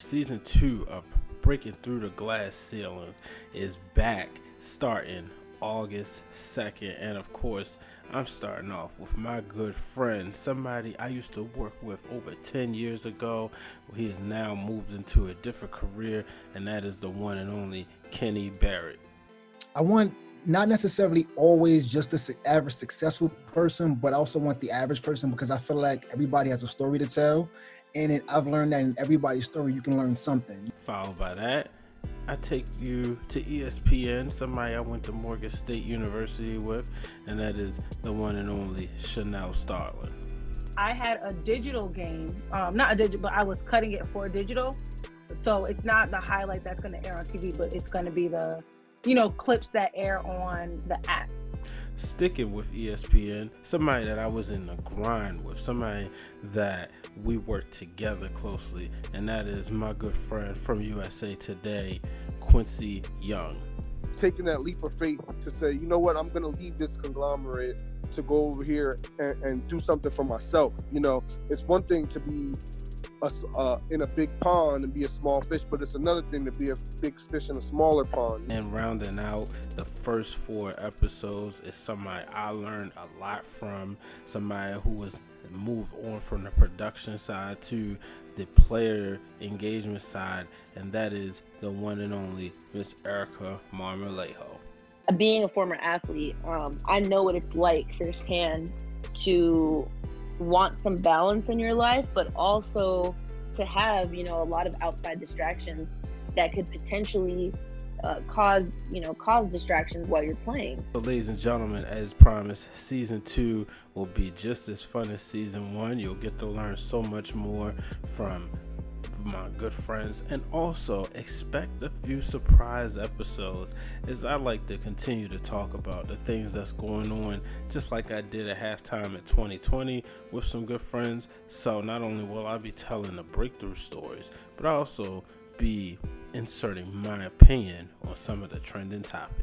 Season 2 of Breaking Through the Glass Ceilings is back starting August 2nd. And of course, I'm starting off with my good friend, somebody I used to work with over 10 years ago. He has now moved into a different career, and that is the one and only Kenny Barrett. I want not necessarily always just the average successful person, but I also want the average person because I feel like everybody has a story to tell. And it, I've learned that in everybody's story, you can learn something. Followed by that, I take you to ESPN, somebody I went to Morgan State University with, and that is the one and only Shanell Starling. I had a digital game, um, not a digital, but I was cutting it for digital. So it's not the highlight that's going to air on TV, but it's going to be the, you know, clips that air on the app sticking with ESPN, somebody that I was in the grind with, somebody that we work together closely, and that is my good friend from USA Today, Quincy Young. Taking that leap of faith to say, you know what, I'm going to leave this conglomerate to go over here and, and do something for myself. You know, it's one thing to be a, uh, in a big pond and be a small fish, but it's another thing to be a big fish in a smaller pond. And rounding out the first four episodes is somebody I learned a lot from, somebody who was moved on from the production side to the player engagement side, and that is the one and only Miss Erika Marmolejo. Being a former athlete, um, I know what it's like firsthand to want some balance in your life, but also to have, you know, a lot of outside distractions that could potentially uh, cause, you know, cause distractions while you're playing. So, ladies and gentlemen, as promised, season two will be just as fun as season one. You'll get to learn so much more from my good friends and also expect a few surprise episodes as I like to continue to talk about the things that's going on just like I did at halftime at 2020 with some good friends. So not only will I be telling the breakthrough stories but I also be inserting my opinion on some of the trending topics